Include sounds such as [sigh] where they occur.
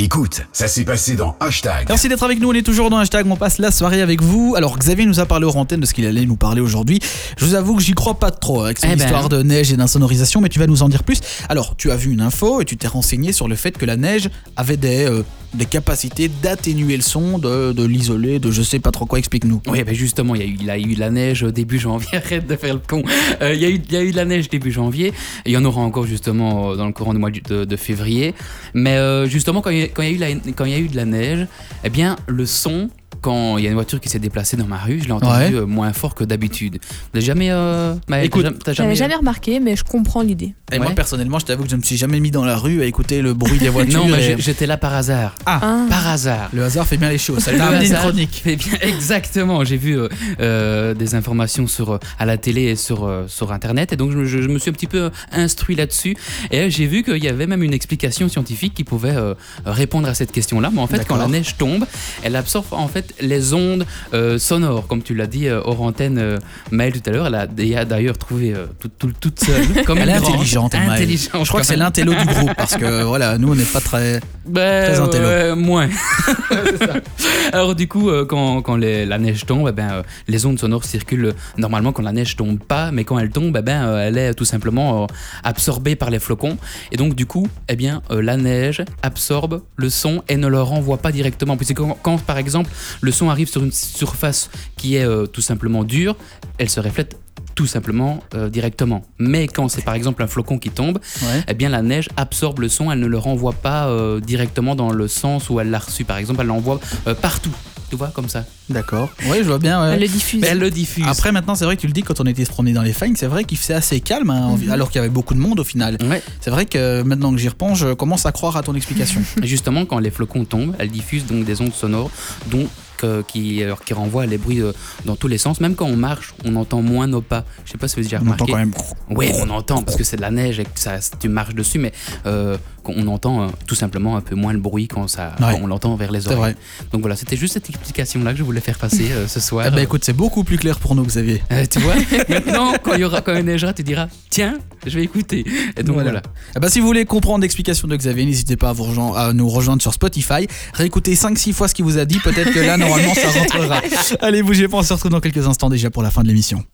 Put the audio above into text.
Écoute, ça s'est passé dans Hashtag. Merci d'être avec nous, on est toujours dans Hashtag, on passe la soirée avec vous. Alors Xavier nous a parlé aux antennes de ce qu'il allait nous parler aujourd'hui. Je vous avoue que j'y crois pas trop avec son Eh ben. histoire de neige et d'insonorisation, mais tu vas nous en dire plus. Alors tu as vu une info et tu t'es renseigné sur le fait que la neige avait des, euh, des capacités d'atténuer le son, de, de l'isoler, de je sais pas trop quoi, explique-nous. Oui, ben justement, il y, a eu, il a eu de la neige début janvier. [laughs] Arrête de faire le con. Euh, il, y a eu, il y a eu de la neige début janvier. Il y en aura encore justement dans le courant du mois de, février. Mais euh, justement, quand il, quand, il y a eu quand il y a eu de la neige, eh bien, le son. Quand il y a une voiture qui s'est déplacée dans ma rue, je l'ai entendu Ouais. euh, moins fort que d'habitude. Jamais. Euh, Maëlle, Écoute, t'as jamais- t'as J'avais jamais remarqué, mais je comprends l'idée. Et moi personnellement, je t'avoue que je me suis jamais mis dans la rue à écouter le bruit des [laughs] voitures. Non, mais et- j'étais là par hasard. Ah, Ah. Par hasard. le hasard fait bien les choses. Ça Le une chronique. fait bien, [laughs] exactement. J'ai vu euh, euh, des informations sur, euh, à la télé et sur, euh, sur Internet. Et donc, je, je- je me suis un petit peu euh, instruit là-dessus. Et euh, j'ai vu qu'il y avait même une explication scientifique qui pouvait euh, répondre à cette question-là. Mais en fait, quand la neige tombe, elle absorbe en fait les ondes euh, sonores. Comme tu l'as dit euh, hors antenne, euh, Maëlle, tout à l'heure. Elle a d'ailleurs trouvé euh, tout- tout- toute seule. [laughs] Comme Elle est intelligente, Maëlle. Intelligente, Je crois que c'est l'intello du groupe parce que [laughs] voilà, nous on n'est pas très. Ben, Très intello. moins. [laughs] Ça. Alors du coup, quand, quand les- la neige tombe, eh ben, les ondes sonores circulent normalement quand la neige tombe pas, mais quand elle tombe, eh ben, elle est tout simplement absorbée par les flocons. Et donc du coup, eh bien, la neige absorbe le son et ne le renvoie pas directement. Puisque quand, quand, par exemple le son arrive sur une surface qui est euh, tout simplement dure, elle se reflète tout simplement euh, directement. Mais quand c'est par exemple un flocon qui tombe, Ouais. eh bien la neige absorbe le son, elle ne le renvoie pas euh, directement dans le sens où elle l'a reçu. Par exemple, elle l'envoie euh, partout. Tu vois, comme ça. D'accord. Oui, je vois bien. ouais. Elle le diffuse. Mais elle le diffuse. Après, maintenant, c'est vrai que tu le dis, quand on était se promener dans les fagnes, c'est vrai qu'il faisait assez calme, hein, Mhm. alors qu'il y avait beaucoup de monde au final. Ouais. C'est vrai que maintenant que j'y repense, je commence à croire à ton explication. Et [laughs] justement, quand les flocons tombent, elle diffuse donc des ondes sonores dont que- qui, euh, qui renvoient les bruits euh, dans tous les sens. Même quand on marche, on entend moins nos pas. Je sais pas si vous avez déjà On entend remarqué. quand même. Oui, on entend parce que c'est de la neige et que ça, tu marches dessus, mais euh, on entend euh, tout simplement un peu moins le bruit quand, ça, Ouais. quand on l'entend vers les oreilles. vrai. Donc voilà, c'était juste cette explication-là que je voulais faire passer euh, ce soir. Eh ben écoute, c'est beaucoup plus clair pour nous, Xavier. Tu vois, [laughs] maintenant, quand il y aura, quand il neigera, tu diras, tiens, je vais écouter. Et donc Voilà. voilà. Eh ben, si vous voulez comprendre l'explication de Xavier, n'hésitez pas à, vous rejoindre- à nous rejoindre sur Spotify. Réécoutez 5-6 fois ce qu'il vous a dit, peut-être que là, [laughs] normalement, ça [laughs] rentrera. Allez, bougez pas, on se retrouve dans quelques instants déjà pour la fin de l'émission.